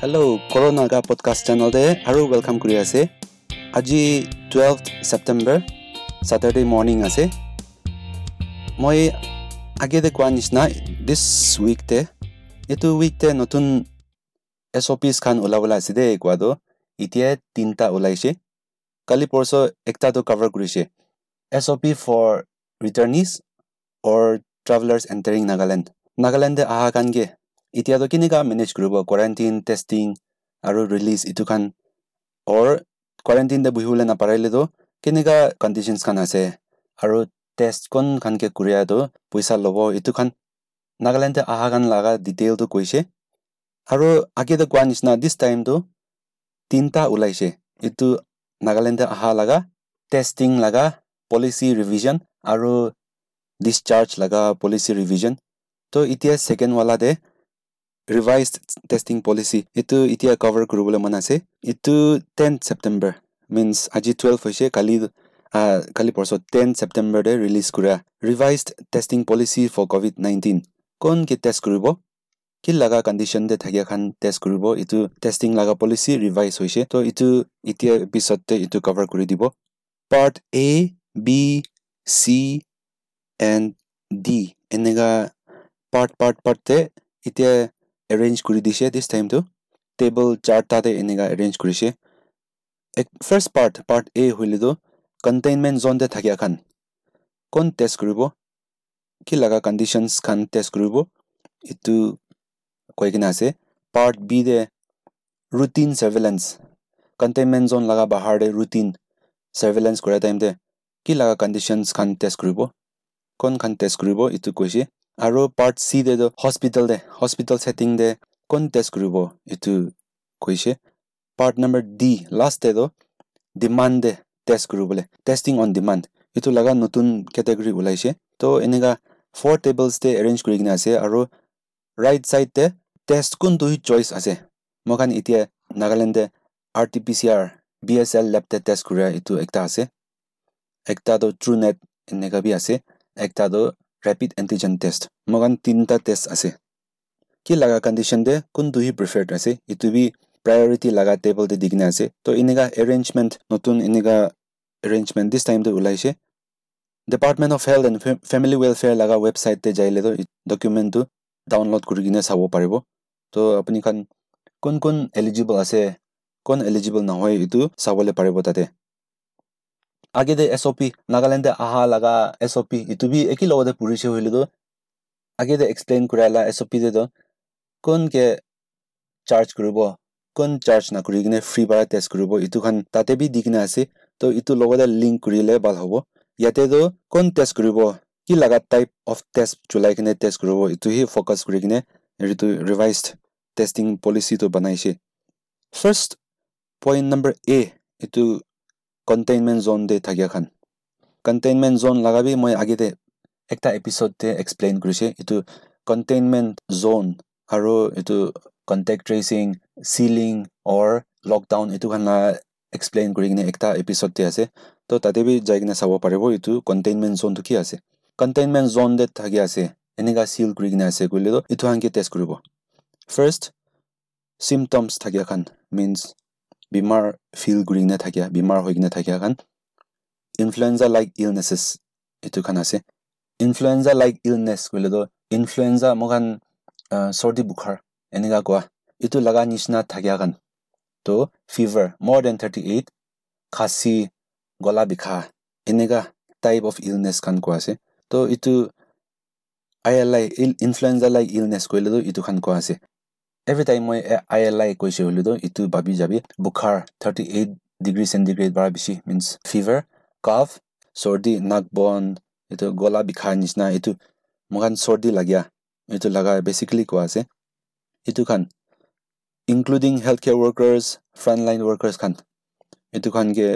Hello কৰোণাগা podcast চেনেলতে আৰু welcome কৰি আছে আজি টুৱেলভ ছেপ্টেম্বৰ ছেটাৰডে মৰ্ণিং আছে মই আগেতে কোৱা নিচিনা দিছ উইকতে এইটো উইকতে নতুন এছ অ' পিছ খান ওলাবলৈ আছে দেই কোৱাটো এতিয়াই তিনিটা ওলাইছে কালি পৰচ একটাটো কভাৰ কৰিছে S O' P for returnees or travellers entering Nagaland নাগালেণ্ডে অহা কাৰণে এতিয়াতো কেনেকুৱা মেনেজ কৰিব কোৱাৰেণ্টিন টেষ্টিং আৰু ৰিলিজ এইটো খান? অৰ কোৱাৰেণ্টিনতে বহিবলৈ নাপাৰিলেতো কেনেকুৱা কণ্ডিশ্যনছ খান আছে? আৰু টেষ্ট কোন খানকে কৰিয়াটো পইচা ল'ব এইটো খান? নাগালেণ্ডে অহা খান লগা ডিটেইলটো কৈছে। আৰু আগেতো কোৱা নিচিনা দিছ টাইমটো তিনিটা ওলাইছে। এইটো নাগালেণ্ডে অহা লগা টেষ্টিং লগা পলিচি ৰিভিজন আৰু ডিছচাৰ্জ লগা পলিচি ৰিভিজন তো এতিয়া ছেকেণ্ডৱালাতে ৰিভাইজ টেষ্টিং পলিচি এইটো এতিয়া কভাৰ কৰিবলৈ মন আছে এইটো টেন ছেপ্টেম্বৰ মিনছ আজি টুৱেলভ হৈছে কালি কালি পৰছত টেন ছেপ্টেম্বৰতে ৰিলিজ কৰা revise testing policy for COVID nineteen কোনকে test কৰিব কি লগা কণ্ডিশ্যনতে থাকি এখন টেষ্ট কৰিব এইটো টেষ্টিং লগা পলিচি ৰিভাইজ হৈছে তো এইটো এতিয়া পিছতে এইটো কভাৰ কৰি দিব part A B C and D এনেকুৱা পাৰ্ট পাৰ্ট পাৰ্টতে এতিয়া এৰেঞ্জ কৰি দিছে দিছ টাইমটো টেবল চাৰ্টাতে এনেকুৱা এৰেঞ্জ কৰিছে এক ফাৰ্ষ্ট পাৰ্ট পাৰ্ট এ হ'লেতো কণ্টেইনমেণ্ট জ'নতে থাকে এখন কোন টেষ্ট কৰিব কি লগা কণ্ডিশ্যনছ খান টেষ্ট কৰিব এইটো কৈ কিনে আছে part B the routine surveillance containment zone লগা বাহাৰতে ৰুটিন ছাৰ্ভেলেঞ্চ কৰা টাইমতে কি লগা কণ্ডিশ্যনছ খান টেষ্ট কৰিব কোন খান টেষ্ট কৰিব এইটো কৈছে আৰু part C the hospital the hospital setting the কোন টেষ্ট কৰিব এইটো কৈছে part number D last demand the test কৰিবলৈ টেষ্টিং অন ডিমাণ্ড এইটো লগা নতুন কেটেগৰী ওলাইছে তো এনেকুৱা ফ'ৰ টেবলছ দে এৰেঞ্জ কৰি কিনে আছে আৰু ৰাইট ছাইডতে টেষ্ট কোনটো চইচ আছে মই খান এতিয়া নাগালেণ্ডে R T P C R B S L লেবতে test কৰা এইটো একটা আছে একটাতো ট্ৰু নেট এনেকুৱা বি আছে ৰেপিড এণ্টিজেন টেষ্ট খান তিনিটা টেষ্ট আছে কি লগা কণ্ডিশ্যনতে কোনটো হি প্ৰিফাৰ্ড আছে এইটো বি প্ৰায়ৰিটি লগা টেবলতে দি কিনে আছে তো এনেকুৱা এৰেঞ্জমেণ্ট নতুন এনেকুৱা এৰেঞ্জমেণ্ট দিছ টাইমটো ওলাইছে department of health and family welfare লগা ৱেবছাইটতে যাইলেতো ডকুমেণ্টটো ডাউনলোড কৰি কিনে চাব পাৰিব তো আপুনি খান কোন কোন এলিজিবল আছে কোন এলিজিবল নহয় এইটো চাবলৈ পাৰিব তাতে আগেতে এছ অ' পি নাগালেণ্ডে অহা লগা এছ অ' পি এইটো বি একেই লগতে পঢ়িছে হ'লেতো আগেতে এক্সপ্লেইন কৰালা এছ অ' পিতেতো কোনকে চাৰ্জ কৰিব? কোন চাৰ্জ নকৰি কিনে ফ্ৰী পৰা টেষ্ট কৰিব? এইটো খান তাতে বি দি কিনে আছে। তো এইটো লগতে লিংক কৰিলে ভাল হ'ব। ইয়াতেতো কোন টেষ্ট কৰিব? কি লগা টাইপ অফ টেষ্ট চলাই কিনে টেষ্ট কৰিব? এইটোহে ফ'কাছ কৰি কিনে এইটো ৰিভাইজ টেষ্টিং পলিচিটো বনাইছে। ফাৰ্ষ্ট পইণ্ট নম্বৰ এ এইটো কণ্টেইনমেণ্ট জ'ন দে থাকে খান কণ্টেইনমেণ্ট জ'ন লগাবি মই আগতে একটা এপিছ'ডতে এক্সপ্লেইন কৰিছে এইটো কণ্টেইনমেণ্ট জ'ন আৰু এইটো contact tracing sealing or lockdown এইটো খান এক্সপ্লেইন কৰি কিনে এটা এপিছ'ডতে আছে তো তাতে বি যাই কিনে চাব পাৰিব এইটো কণ্টেইনমেণ্ট জ'নটো কি আছে কণ্টেইনমেণ্ট জ'ন দে থাকি আছে এনেকুৱা চিল কৰি কিনে আছে এইটো সানকে টেষ্ট কৰিব ফাৰ্ষ্ট চিমটমছ থাকে খান মিনছ বেমাৰ ফিল কৰি কিনে থাকে বেমাৰ হৈ কিনে থাকে খান ইনফ্লুৱেঞ্জা লাইক ইলনেছেছ এইটো খান আছে ইনফ্লুৱেঞ্জা লাইক ইলনেছ কৰিলেতো ইনফ্লুৱেঞ্জা মোক খান চৰ্দি বুখাৰ এনেকুৱা কোৱা এইটো লগা নিচিনা থাকে কাৰণ তো ফিভাৰ মোৰ দেন থাৰ্টি এইট খাচী গলা বিষা এনেকুৱা টাইপ অফ ইলনেছ খান কোৱা আছে তো এইটো I L I influenza like illness কৰিলেতো এইটো খান কোৱা আছে এভৰি টাইম মই আই এল আই কৈছে হ'লেতো এইটো ভাবি যাবি বুখাৰ থাৰ্টি এইট ডিগ্ৰী চেণ্টিগ্ৰেড পৰা বেছি মিনছ ফিভাৰ কাফ চৰ্দি নাক বন এইটো গলা বিষাৰ নিচিনা এইটো মোক চৰ্দি লাগীয়া এইটো লগা বেচিকেলি কোৱা আছে এইটো খান including health care workers front line workers খান এইটো খানকে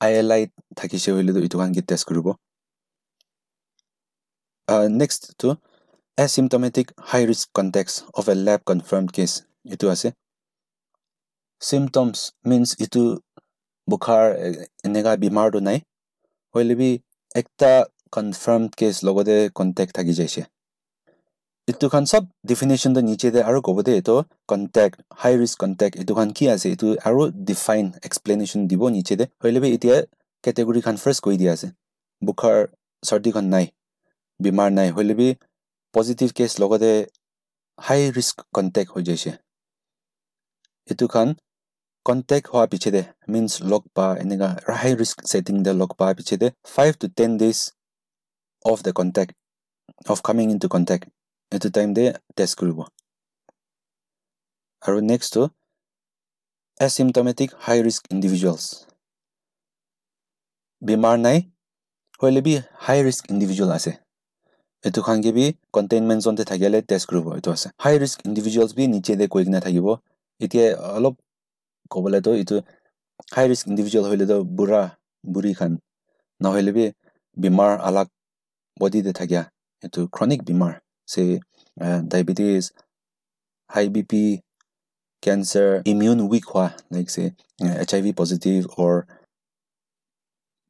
আই এল আই থাকিছে হ'লেতো এইটো খানকে টেষ্ট কৰিব নেক্সটটো asymptomatic high risk contacts of a lab confirmed case এইটো আছে চিমটমছ মিনছ এইটো বুখাৰ এনেকুৱা বেমাৰটো নাই হ'লে বি একটা কনফাৰ্ম কেছ লগতে কণ্টেক্ট থাকি যাইছে এইটো খান চব ডিফিনেশ্যনটো নিচে দে আৰু ক'ব দে এইটো কণ্টেক্ট হাই ৰিস্ক কণ্টেক্ট এইটো খান কি আছে এইটো আৰু ডিফাইন এক্সপ্লেনেশ্যন দিব নিচে দে হ'লে এতিয়া কেটেগৰী খান ফাৰ্ষ্ট কৈ দিয়া আছে বুখাৰ চৰ্দিখন নাই বেমাৰ নাই হ'লে বি পজিটিভ কেছ লগতে হাই ৰিস্ক কণ্টেক্ট হৈ যাইছে এইটো খান কণ্টেক্ট হোৱাৰ পিছতে মিনছ লগ পা এনেকুৱা হাই ৰিস্ক ছেটিং দে লগ পোৱাৰ পিছতে five to ten days of the contact of coming in to contact এইটো টাইম দে টেষ্ট কৰিব আৰু নেক্সটটো এচিমটমেটিক হাই ৰিস্ক ইণ্ডিভিজুৱেলছ বেমাৰ নাই হ'লে বি হাই ৰিস্ক ইণ্ডিভিজুৱেল আছে এইটো খানকে বি কণ্টেইনমেণ্ট জোনতে থাকিলে টেষ্ট কৰিব এইটো আছে হাই ৰিস্ক ইণ্ডিভিজুৱেলছ বি দে কৈ কিনে থাকিব এতিয়া অলপ ক'বলৈতো এইটো হাই ৰিস্ক ইণ্ডিভিজুৱেল হ'লেতো বুঢ়া বুঢ়ী খান নহ'লে বি বেমাৰ আলাগ বডিতে থাকে এইটো ক্ৰনিক বেমাৰ say diabetes high B P cancer immune weak হোৱা like say H I V positive or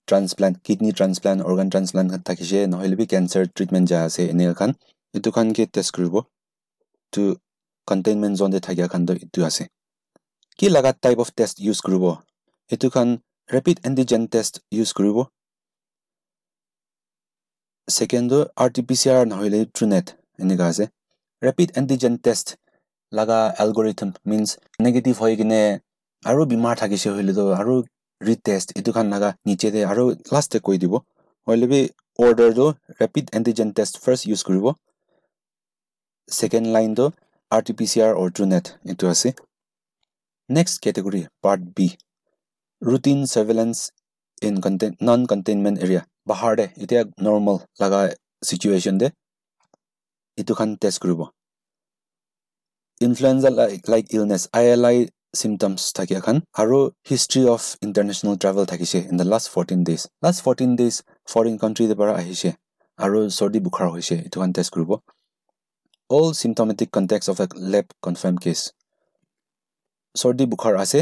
transplant kidney transplant organ transplant থাকিছে নহ'লে বি কেঞ্চাৰ ট্ৰিটমেণ্ট যা আছে এনেকুৱা খান এইটো খানকে টেষ্ট কৰিব টু কণ্টেইনমেণ্ট জোনতে থাকে খানটো এইটো আছে কি লগা টাইপ অফ টেষ্ট ইউজ কৰিব এইটো খান ৰেপিড এণ্টিজেন টেষ্ট ইউজ কৰিব ছেকেণ্ডটো R T P C R নহ'লে ট্ৰুনেট এনেকুৱা আছে ৰেপিড এণ্টিজেন টেষ্ট লগা এলগৰিথম মিনছ নেগেটিভ হৈ কিনে আৰু বেমাৰ থাকিছে হ'লেতো আৰু এইটো খান লগা নিচেতে আৰু লাষ্টে কৈ দিব হ'লে বি অৰ্ডাৰটো rapid antigen test first use কৰিব ছেকেণ্ড লাইনটো R T P C R or Truenat এইটো আছে next category part B routine surveillance in contain non containment area বাহাৰ দে এতিয়া নৰ্মেল লগা চিটুৱেশ্যন দে এইটো খান টেষ্ট কৰিব influenza like like illness I L I থাকে এখন আৰু history of international travel থাকিছে in the last fourteen days last fourteen days foreign কাণ্ট্ৰিৰ পৰা আহিছে আৰু চৰ্দি বুখাৰ হৈছে এইটো খান টেষ্ট কৰিব all symptomatic contacts of a lab confirmed case চৰ্দি বুখাৰ আছে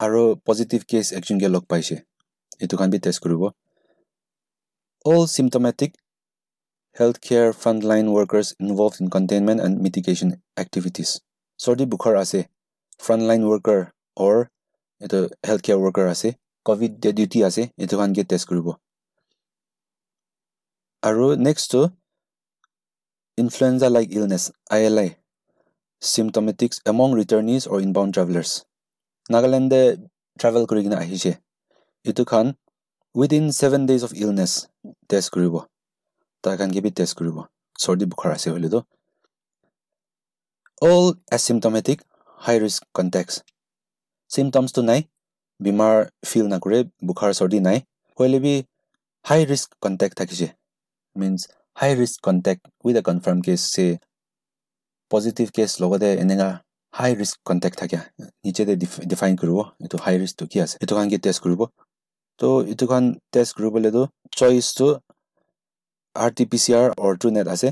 আৰু পজিটিভ কেছ একজনকে লগ পাইছে এইটো খান বি টেষ্ট কৰিব all symptomatic health care front line workers involved in containment and mitigation activities চৰ্দি বুখাৰ আছে লাইন ৱৰ্কাৰ অৰ এইটো হেল্থ কেয়াৰ ৱৰ্কাৰ আছে ক'ভিড ডিউটি আছে এইটো খানকে টেষ্ট কৰিব আৰু নেক্সটটো influenza like illness I L I symptomatics among returnees or inbound travellers নাগালেণ্ডে travel কৰি কিনে আহিছে এইটো খান within seven days of illness test কৰিব তাৰ কাৰণে বি টেষ্ট কৰিব চৰ্দি বুখাৰ আছে হ'লেতো all asymptomatic high risk contacts চিমটমছটো নাই বেমাৰ ফিল নকৰে বুখাৰ চৰ্দি নাই হ'লে B high risk contact থাকিছে means high risk contact with a confirm case say positive case লগতে এনেকুৱা হাই ৰিস্ক কণ্টেক্ট থাকে নিচেতে ডিফাইন কৰিব এইটো হাই ৰিস্কটো কি আছে এইটো কাৰণে টেষ্ট কৰিব তো এইটো খান টেষ্ট কৰিবলৈতো চইচটো R T P C R or Truenat আছে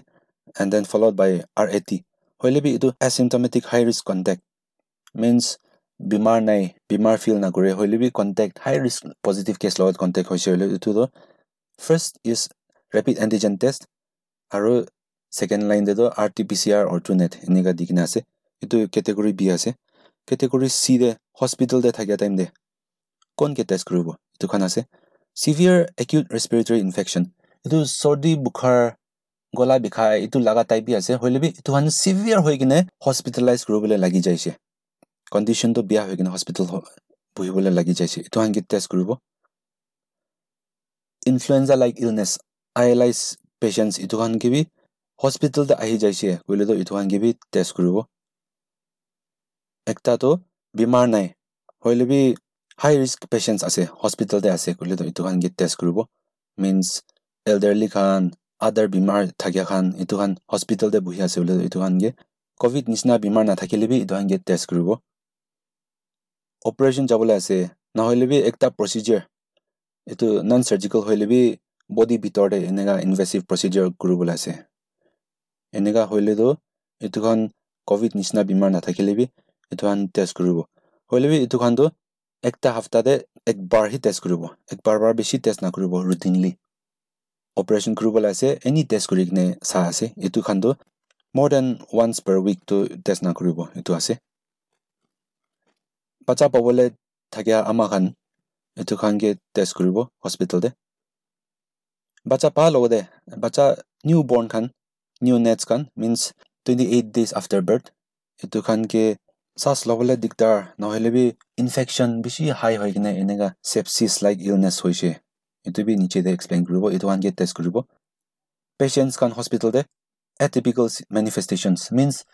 and then followed by R A T হ'লে বি এইটো asymptomatic high risk contact means বেমাৰ নাই বেমাৰ ফিল নকৰে হ'লে B contact high risk positive case লগত কণ্টেক্ট হৈছে হ'লে এইটোতো first is rapid antigen test আৰু second লাইনতেতো R T P C R or Truenat এনেকুৱা দি কিনে আছে এইটো কেটেগৰী বি আছে কেটেগৰী চি দে হস্পিটেলতে থাকে টাইম দে কোনকে টেষ্ট কৰিব এইটোখন আছে চিভিয়াৰ একিউট ৰেচপিৰেটৰী ইনফেকশ্যন এইটো চৰ্দি বুখাৰ গলা বিষাই এইটো লগা টাইপে আছে হ'লে বি এইটোখন চিভিয়াৰ হৈ কিনে হস্পিটেলাইজ কৰিবলৈ লাগি যাইছে কণ্ডিশ্যনটো বেয়া হৈ কিনে হস্পিটেল বহিবলৈ লাগি যাইছে। এইটো সাংগীত টেষ্ট কৰিব। Influenza like illness I L I patients এইটো সাংগী বি হস্পিটেলতে আহি যাইছে। ক'লেতো এইটো সাংগী বি টেষ্ট কৰিব। একটাতো বেমাৰ নাই। হ'লে হাই ৰিস্ক পেচেণ্টছ আছে হস্পিটেলতে আছে। ক'লেতো এইটো সাংগী টেষ্ট কৰিব। মিনছ এল্ডাৰলি খান আদাৰ বেমাৰ থাকে খান এইটো খান হস্পিটেলতে বহি আছে। বোলে এইটো সাংগী ক'ভিড নিচিনা বেমাৰ নাথাকিলে বি এইটো সাংগী টেষ্ট কৰিব। অপাৰেশ্যন যাবলৈ আছে নহ'লে বি একটা প্ৰচিডিয়াৰ এইটো নন চাৰ্জিকেল হ'লে বি বডি ভিতৰতে এনেকুৱা ইনভেচিভ প্ৰচিডিয়াৰ কৰিবলৈ আছে। এনেকুৱা হ'লেতো এইটোখন ক'ভিড নিচিনা বেমাৰ নাথাকিলে বি এইটোখন টেষ্ট কৰিব। হ'লে বি এইটোখনটো একটা সপ্তাহতে একবাৰহে টেষ্ট কৰিব একবাৰ বাৰ বেছি টেষ্ট নকৰিব ৰুটিনলি অপাৰেশ্যন কৰিবলৈ আছে এনি টেষ্ট কৰি কিনে চাহ আছে এইটোখনটো than once per week to test na kuribo itu ase bacha pabole thakya ama khan itu khan ge test kuribo hospital de bacha pa logode bacha newborn khan new nets khan means 28 days after birth itu khan ke sas lobole diktar nohele bi infection bishi high hoy kine enega sepsis like illness hoise itu bi niche de explain kuribo itu khan ge test kuribo patients kan hospital de atypical manifestations means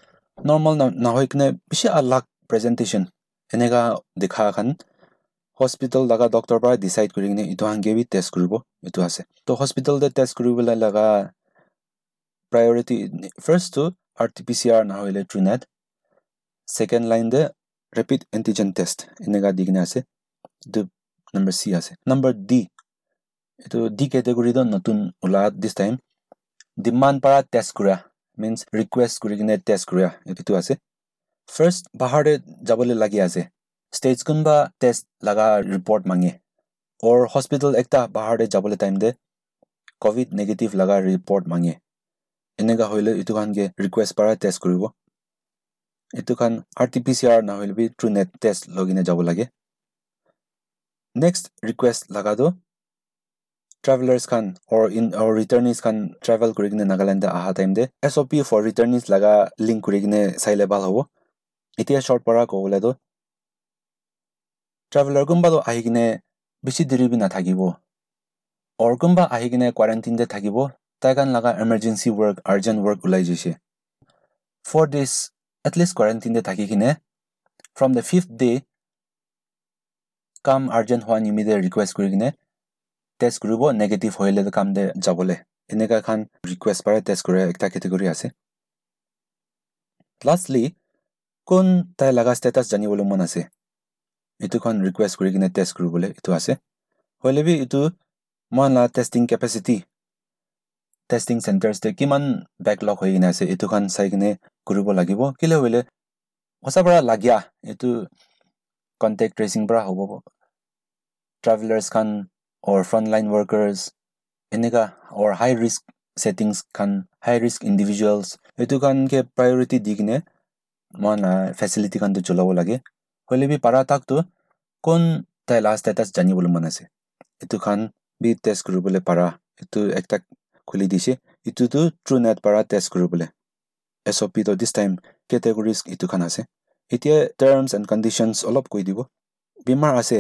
normal na hoi kne bishi alag presentation enega dekha khan hospital laga doctor para decide kuri ne itu hange bi test kuribo itu ase to hospital de test kuribo laga priority first to RT-PCR na hoile TrueNet second line de rapid antigen test enega digna ase the number C ase number D itu D category do notun ula this time demand para test kura means request kuri kine test kura etu ase first first পাহাৰতে যাবলৈ লাগি আছে। Stage কোনোবা test লগা report মাঙে। অৰ hospital একটা পাহাৰতে যাবলৈ time দে। COVID negative লগা report মাঙে। এনেকুৱা হ'লে এইটো খানকে ৰিকুৱেষ্ট পাৰা টেষ্ট কৰিব। এইটো খান R T P C R নহ'লে বি ট্ৰু নেট টেষ্ট লগিনে যাব লাগে। নেক্সট ৰিকুৱেষ্ট লগাটো ট্ৰেভেলাৰ্চ খান অৰ ইন অৰ ৰিটাৰ্নিজ খান ট্ৰেভেল কৰি কিনে নাগালেণ্ডে অহা টাইমতে S O' P for returnees লগা লিংক কৰি কিনে চাইলে ভাল হ'ব। এতিয়া চৰ্ট পৰা ক'বলৈ তো ট্ৰেভেলাৰ কোনোবাটো আহি কিনে বেছি দেৰি বি নাথাকিব অৰ কোনোবা আহি কিনে কোৱাৰেণ্টিনতে থাকিব তাই কাৰণ লগা এমাৰ্জেঞ্চি ৱৰ্ক আৰ্জেণ্ট ৱৰ্ক ওলাই যাইছে ফৰ ডেজ এটলিষ্ট কোৱাৰেণ্টিনতে থাকি কিনে ফ্ৰম দ্য ফিফ্থ ডে কাম আৰ্জেণ্ট হোৱা নিমিতে ৰিকুৱেষ্ট কৰি কিনে টেষ্ট কৰিব নেগেটিভ হৈ ল'লে কাম দে যাবলৈ এনেকুৱা এখন ৰিকুৱেষ্ট পাৰে টেষ্ট কৰে একটা কেটেগৰী আছে লাষ্টলি কোন তাই লগা ষ্টেটাছ জানিবলৈ মন আছে এইটোখন ৰিকুৱেষ্ট কৰি কিনে টেষ্ট কৰিবলৈ এইটো আছে হ'লে বি এইটো মই লগা টেষ্টিং কেপাচিটি টেষ্টিং চেণ্টাৰ্ছতে কিমান বেকলগ হৈ কিনে আছে এইটোখন চাই কিনে কৰিব লাগিব কেলৈ হ'লে সঁচা পৰা লাগীয়া এইটো কণ্টেক্ট ট্ৰেচিং পৰা হ'ব ট্ৰেভেলাৰ্ছখন or frontline workers এনেকা or high risk settings kan high risk individuals. Etu kan ke priority di kine মই ফেচিলিটি কাৰণে জ্বলাব লাগে হ'লে বি পাৰা তাকতো কোন তাই লাষ্ট এটা জানিবলৈ মন আছে এইটো খান বি টেষ্ট কৰিবলৈ পাৰা এইটো এটা খুলি দিছে ইটোতো ট্ৰু নেট পাৰা টেষ্ট কৰিবলৈ এছ অ' পিত দিছ টাইম কেটেগৰিজ এইটো খান আছে এতিয়া টাৰ্মছ এণ্ড কণ্ডিশ্যনছ অলপ কৈ দিব বেমাৰ আছে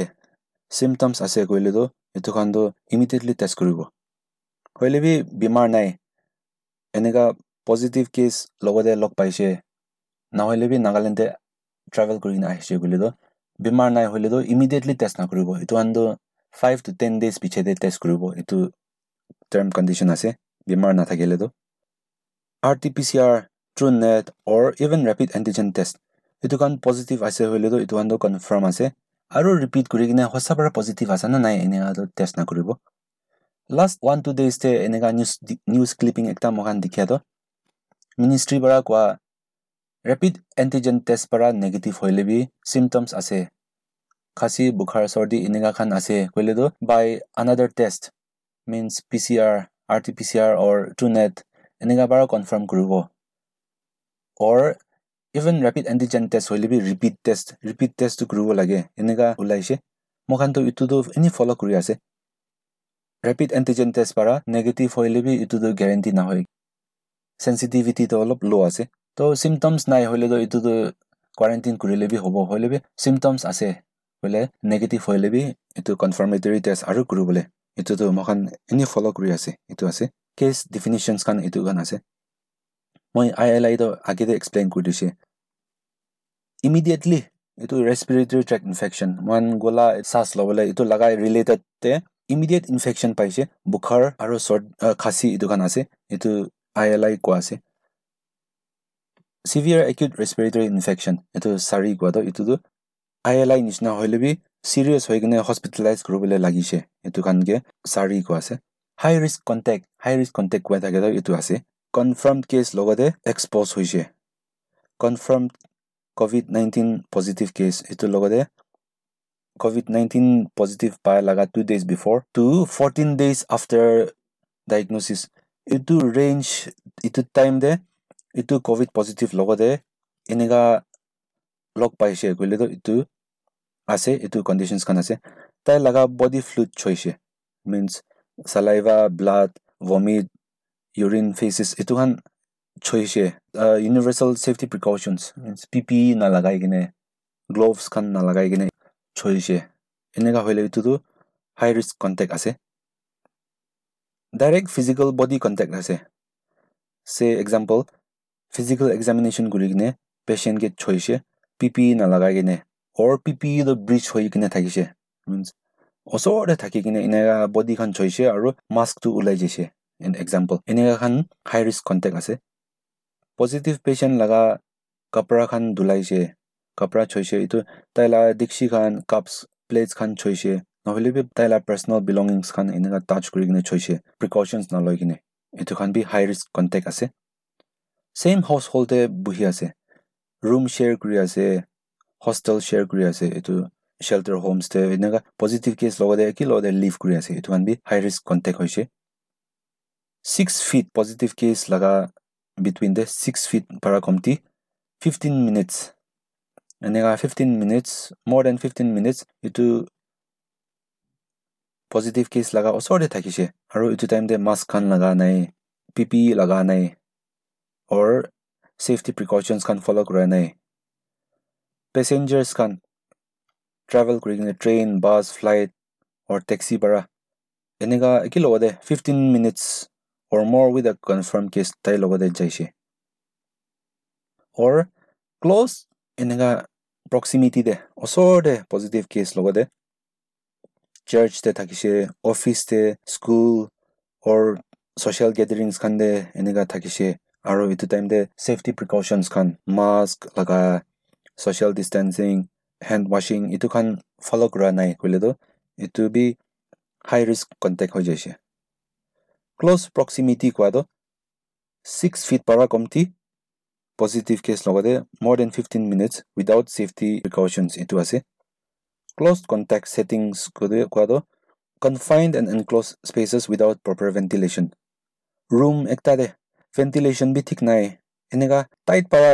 চিমটমছ আছে কৰিলেতো এইটো খানতো ইমিডিয়েটলি টেষ্ট কৰিব হ'লে বি বেমাৰ নাই এনেকুৱা পজিটিভ কেছ লগতে লগ পাইছে নহ'লে বি নাগালেণ্ডে ট্ৰেভেল কৰি কিনে আহিছে বুলিতো বেমাৰ নাই হ'লেতো ইমিডিয়েটলি টেষ্ট নকৰিব। এইটো খানটো ফাইভ টু টেন ডেইজ পিছতে টেষ্ট কৰিব। এইটো টাৰ্ম কণ্ডিশ্যন আছে বেমাৰ নাথাকিলেতো। R T P C R Truenat or even rapid antigen test এইটো কাৰণ পজিটিভ আছে হ'লেতো এইটো কাৰণটো কনফাৰ্ম আছে। আৰু ৰিপিট কৰি কিনে সঁচা পৰা পজিটিভ আছে নে নাই এনেকুৱাটো টেষ্ট নকৰিব। লাষ্ট ওৱান টু ডেইজতে এনেকুৱা নিউজ নিউজ ক্লিপিং এটা মহান দেখিয়াতো মিনিষ্ট্ৰীৰ পৰা কোৱা ৰেপিড এণ্টিজেন টেষ্ট পৰা নেগেটিভ হ'লে বি চিমটমছ আছে খাচী বুখাৰ চৰ্দি এনেকুৱা খান আছে ক'লেতো by another test means P C R R T P C R or Truenat এনেকুৱা পৰা কনফাৰ্ম কৰিব or even rapid antigen test হ'লে বি ৰিপিট টেষ্ট ৰিপিট টেষ্টটো কৰিব লাগে এনেকুৱা ওলাইছে মোক খানটো ইটোতো এনেই ফ'ল' কৰি আছে ৰেপিড এণ্টিজেন টেষ্ট পৰা নেগেটিভ হ'লে বি ইটোতো গেৰেণ্টি নহয় চেঞ্চিটিভিটিটো অলপ ল' আছে তো চিমটমছ নাই হ'লেতো ইটোতো কোৱাৰেণ্টিন কৰিলে বি হ'ব হ'লে বি চিমটমছ আছে। বোলে নেগেটিভ হ'লে বি এইটো কনফাৰ্মেটৰী টেষ্ট আৰু কৰিবলৈ। এইটোতো মোক এনেই ফ'ল' কৰি আছে এইটো আছে। কেছ ডিফিনিশ্যনছ খান এইটো খান আছে। মই আই এল আইটো আগেতে এক্সপ্লেইন কৰি দিছে। ইমিডিয়েটলি এইটো ৰেচপিৰেটৰী ট্ৰেক ইনফেকশ্যন মই গলা শ্বাস ল'বলৈ এইটো লগাই ৰিলেটেডতে ইমিডিয়েট ইনফেকশ্যন পাইছে বুখাৰ আৰু চৰ্ট খাচী এইটো কাৰণে আছে। এইটো আই এল আই কোৱা আছে। চিভিয়াৰ একিউট ৰেচপিৰেটৰী ইনফেকশ্যন এইটো চাৰি কোৱাটো এইটোতো আই এল আই নিচিনা হ'লে বি চিৰিয়াছ হৈ কিনে হস্পিটেলাইজ কৰিবলৈ লাগিছে এইটো কাৰণকে চাৰি কোৱা আছে high risk contact high risk contact কোৱা থাকে এইটো আছে কনফাৰ্ম কেছ লগতে এক্সপ'জ হৈছে confirm Covid nineteen positive case এইটোৰ লগতে ক'ভিড নাইণ্টিন পজিটিভ পাই লগা two days before to fourteen days after diagnosis এইটো ৰেঞ্জ এইটো টাইম দে ইটো কোভিড পজিটিভ লগতে এনেকা লগ পাইছে গ'লেতো ইটো আছে এইটো কণ্ডিশ্যনছ খান আছে। তাই লগা বডি ফ্লুইড থৈছে means saliva blood vomit urine faeces এইটো খান থৈছে universal safety precautions means P P নালাগাই কিনে গ্ল'ভছ খান নালাগাই কিনে থৈছে এনেকুৱা হ'লে এইটোতো হাই ৰিস্ক কণ্টেক্ট আছে। ডাইৰেক্ট ফিজিকেল বডি কণ্টেক্ট আছে। চে এক্সাম্পল ফিজিকেল এক্সামিনেশ্যন কৰি কিনে পেচেণ্টকে থৈছে পি পি নালাগাই কিনে অৰ পি পি ব্ৰিজ হৈ কিনে থাকিছে মিনছ ওচৰতে থাকি কিনে এনেকুৱা বডিখন থৈছে আৰু মাস্কটো ওলাই যাইছে এন এক্সাম্পল এনেকুৱাখন হাই ৰিস্ক কণ্টেক্ট আছে পজিটিভ পেচেণ্ট লগা কাপোৰা খান ধুলাইছে কাপোৰা থৈছে এইটো তাই লগা ডিক্সি খান কাপছ প্লেটছ খান থৈছে নহ'লে বি তাই লগা পাৰ্চনেল বিলংগিংছ খান এনেকুৱা টাচ কৰি কিনে থৈছে প্ৰিকশ্যনছ নলয় কিনে এইটো খান বি হাই ৰিস্ক কণ্টেক্ট আছে ছেইম হাউচ হোল্ডে বহি আছে ৰুম শ্বেয়াৰ কৰি আছে হোষ্টেল শ্বেয়াৰ কৰি আছে এইটো শ্বেল্টাৰ হোমষ্টে এনেকুৱা পজিটিভ কেছ লগতে কি লগতে লিভ কৰি আছে এইটো বি হাই ৰিস্ক কণ্টেক্ট হৈছে ছিক্স ফিট পজিটিভ কেছ লগা বিটুইন দ্য ছিক্স ফিট পৰা কমটি ফিফটিন মিনিটছ এনেকুৱা fifteen minutes more than fifteen minutes এইটো পজিটিভ কেছ লগা ওচৰতে থাকিছে আৰু এইটো টাইমতে মাস্ক খান লগা নাই পি পি লগা নাই অৰ ছেফটি প্ৰিকশ্যনছ খান ফ'ল' কৰা নাই পেচেঞ্জাৰ্ছ খান ট্ৰেভেল কৰি কিনে train bus flight or taxi পৰা এনেকুৱা একে লগতে ফিফটিন মিনিটছ অৰ মোৰ উইথ আ কনফাৰ্ম কেছ তাইৰ লগতে যাইছে অৰ ক্ল'জ এনেকুৱা প্ৰক্সিমিটিতে ওচৰতে পজিটিভ কেছ লগতে চাৰ্চতে থাকিছে অফিচতে স্কুল অৰ ছ'চিয়েল গেডাৰিংছ খান দে এনেকুৱা থাকিছে আৰু এইটো টাইমতে ছেফটি প্ৰিকশ্যনছ খান মাস্ক লগা ছ'চিয়েল ডিষ্টেঞ্চিং হেণ্ড ৱাশ্বিং এইটো খান ফ'ল' কৰা নাই ক'লেতো এইটো বি হাই ৰিস্ক কণ্টেক্ট হৈ যাইছে। ক্ল'জ প্ৰক্সিমিটি কোৱাটো ছিক্স ফিট পৰা কমটি পজিটিভ কেছ লগতে more than fifteen minutes without safety precautions এইটো আছে। ক্ল'জ কণ্টেক্ট ছেটিংছ কোৱাটো confined and enclosed spaces without proper ventilation room একটাতে ভেণ্টিলেশ্যন বি ঠিক নাই এনেকুৱা টাইট পৰা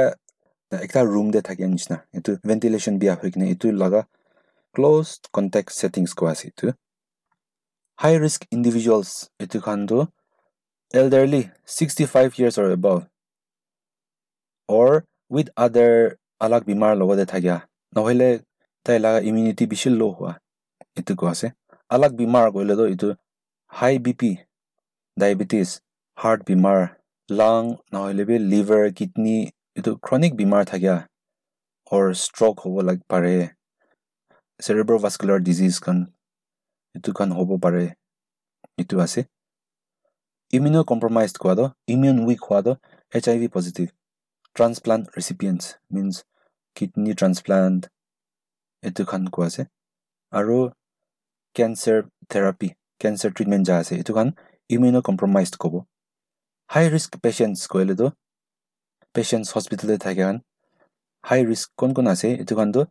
একটা ৰুম দে থাকে নিচিনা এইটো ভেণ্টিলেশ্যন বিয়া হৈ কিনে এইটো লগা ক্ল'জ কণ্টেক্ট ছেটিংছ কোৱা আছে এইটো হাই ৰিস্ক ইণ্ডিভিজুৱেলছ এইটো খানটো elderly sixty five years or above or with other আলাগ বেমাৰ লগতে থাকে নহ'লে তাই লগা ইমিউনিটি বেছি ল' হোৱা এইটো কোৱা আছে আলাগ বেমাৰ কৰিলেতো এইটো high B P diabetes heart নহ'লে বি লিভাৰ কিডনী এইটো ক্ৰনিক বেমাৰ থাকে অৰ ষ্ট্ৰক হ'ব লাগ পাৰে চেৰেব্ৰ ভাস্কুলাৰ ডিজিজখন এইটো খান হ'ব পাৰে এইটো আছে ইমিউনো কম্প্ৰমাইজ হোৱাটো ইমিউন উইক হোৱাটো H I V positive transplant recipients means kidney transplant এইটো খান কোৱা আছে আৰু কেঞ্চাৰ থেৰাপি কেঞ্চাৰ ট্ৰিটমেণ্ট যা আছে এইটো খান ইমিউনো কম্প্ৰমাইজ ক'ব হাই ৰিস্ক পেচেণ্টছ কৰিলেতো পেচেণ্টছ হস্পিটেলতে থাকে খান হাই ৰিস্ক কোন কোন আছে এইটো খানটো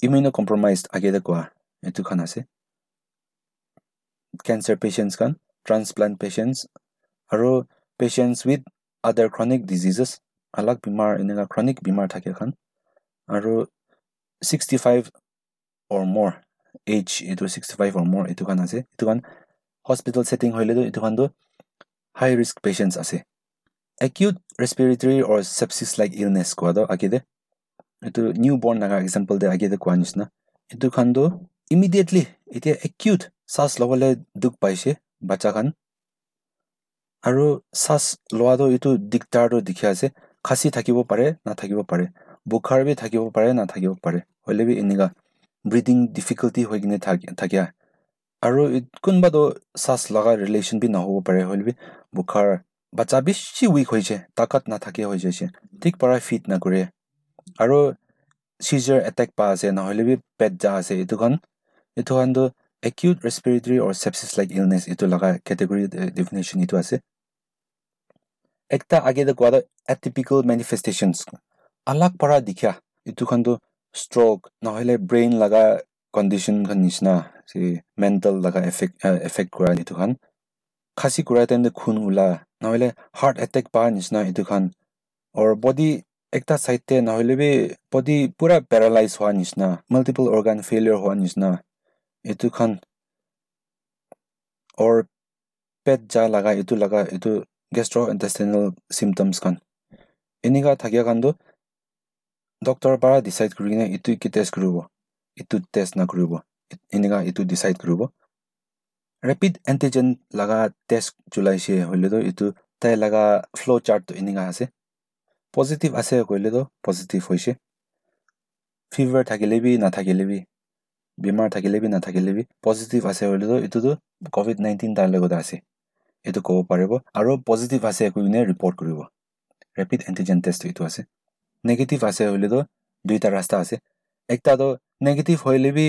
ইমিউনো কম্প্ৰমাইজ আগেতে কোৱা এইটো খান আছে কেঞ্চাৰ পেচেণ্টছ খান ট্ৰান্সপ্লাণ্ট পেচেণ্টছ আৰু patients with other chronic diseases আলাগ বেমাৰ এনেকুৱা ক্ৰনিক বেমাৰ থাকে খান আৰু ছিক্সটি ফাইভ অৰ মোৰ এইজ এইটো ছিক্সটি ফাইভ অৰ মোৰ এইটো খান আছে এইটো খান হস্পিটেল ছেটিং হ'লেতো এইটো খানটো হাই ৰিস্ক পেচেণ্টছ আছে acute respiratory or sepsis like illness কোৱাটো আগেতে এইটো নিউ বৰ্ণ লগা এক্সাম্পল দে আগেতে কোৱা নিচিনা এইটো খানটো ইমিডিয়েটলি এতিয়া একিউট শ্বাস ল'বলৈ দুখ পাইছে বাচ্চাখান আৰু শ্বাস লোৱাটো এইটো দিগদাৰটো দেখি আছে খাচি থাকিব পাৰে নাথাকিব পাৰে বুখাৰ বি থাকিব পাৰে নাথাকিব পাৰে হ'লে বি এনেকুৱা ব্ৰিডিং ডিফিকাল্টি হৈ কিনে থাকে আৰু কোনোবাটো শ্বাস লগা ৰিলেশ্যন বি নহ'ব পাৰে হ'লে বি বুখাৰ বাচ্চা বেছি উইক হৈছে তাকাত নাথাকে হৈ যাইছে ঠিক পৰা ফিট নকৰে। আৰু চিজাৰ এটেক পা আছে নহ'লে বি পেট যা আছে। এইটোখন এইটোখনটো acute respiratory or sepsis like illness এইটো লগা কেটেগৰী ডেফিনেশ্যন এইটো আছে। একটা আগেতে কোৱা এটিপিকেল মেনিফেষ্টেশ্যনছ আলাগ পৰা দিখা এইটোখনটো ষ্ট্ৰক নহ'লে ব্ৰেইন লগা কণ্ডিশ্যনখন নিচিনা মেণ্টেল লগা এফেক্ট এফেক্ট কৰা এইটোখন খাচি কৰা টাইমতে খুন ওলা নহ'লে হাৰ্ট এটেক পোৱাৰ নিচিনা এইটোখন ekta side te nahole bi body pura paralyze howa nishna multiple organ failure howa nishna etu khan or pet ja laga etu laga etu gastrointestinal symptoms khan enika thakia khan tu doctor para decide kurina etu ki test kuribo etu test na kuribo enika etu decide kuribo rapid antigen laga test chulaise hoile to etu tai laga flow chart to enika ase positive ase koile to positive hoise fever thakile bi na thakile bi bimar thakile bi na thakile bi positive ase hoile to etu to covid 19 tar লগত আছে এটো ক'ব পাৰিব আৰু positive আছে কৈ কিনে report কৰিব ৰেপিড এণ্টিজেন টেষ্ট এইটো আছে নেগেটিভ আছে হ'লেতো দুইটা ৰাস্তা আছে একটাতো নেগেটিভ হ'লে বি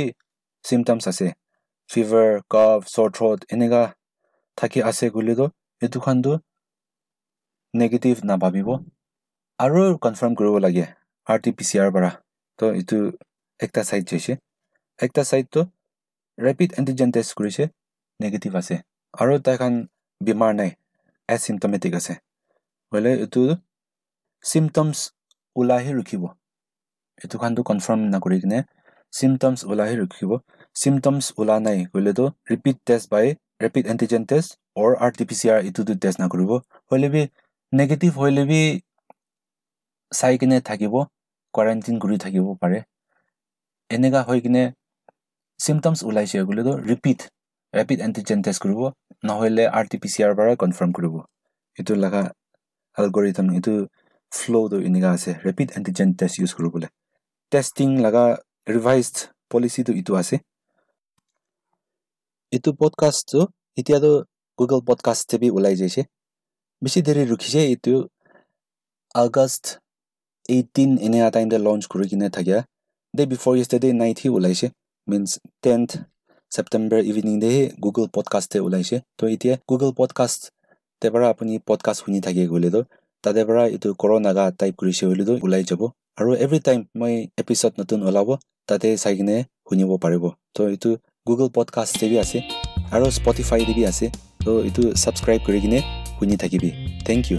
চিমটমছ আছে ফিভাৰ কফ চৰ থ্ৰট এনেকুৱা থাকি আছে ক'লেতো এইটোখনটো নেগেটিভ নাভাবিব। আৰু কনফাৰ্ম কৰিব লাগে R T P C R পৰা। তো এইটো একটা ছাইড যাইছে একটা ছাইডটো ৰেপিড এণ্টিজেন টেষ্ট কৰিছে নেগেটিভ আছে। আৰু তাইখন বেমাৰ নাই এচিমটমেটিক আছে। হ'লে এইটো চিমটমছ ওলাইহে ৰখিব। এইটোখনটো কনফাৰ্ম নকৰি কিনে চিমটমছ ওলাইহে ৰখিব চিমটমছ ওলা নাই ক'লেতো repeat test by rapid antigen test or R T P C R এইটোতো টেষ্ট নকৰিব হ'লে বি নেগেটিভ হ'লে বি চাই কিনে থাকিব কোৱাৰেণ্টিন কৰি থাকিব পাৰে এনেকুৱা হৈ কিনে চিমটমছ ওলাইছে বোলেতো ৰিপিট ৰেপিড এণ্টিজেন টেষ্ট কৰিব নহ'লে R T P C R পৰা কনফাৰ্ম কৰিব এইটো লগা এলগৰিথম এইটো ফ্ল'টো এনেকুৱা আছে ৰেপিড এণ্টিজেন টেষ্ট ইউজ কৰিবলৈ টেষ্টিং লগা ৰিভাইজড পলিচিটো এইটো আছে। এইটো পডকাষ্টটো এতিয়াতো গুগল পডকাষ্টে বি ওলাই যাইছে বেছি দেৰি ৰখিছে এইটো আগষ্ট এইটিন এনে টাইমতে লঞ্চ কৰি কিনে থাকে ডে বিফৰ য়েষ্টাৰডে নাইটহি ওলাইছে মিনছ টেন্থ ছেপ্টেম্বৰ ইভিনিংদেহে গুগল পডকাষ্টে ওলাইছে তো এতিয়া গুগল পডকাষ্ট তে পৰা আপুনি পডকাষ্ট শুনি থাকে গ'লেতো তাতে পৰা এইটো কৰ'নাগা টাইপ কৰিছে হ'লেতো ওলাই যাব আৰু এভৰি টাইম মই এপিছড নতুন ওলাব তাতে চাই কিনে শুনিব পাৰিব তো এইটো গুগল পডকাষ্টে বি আছে আৰু স্পটিফাইতে বি আছে তো এইটো ছাবস্ক্ৰাইব কৰি কিনে শুনি থাকিবি থেংক ইউ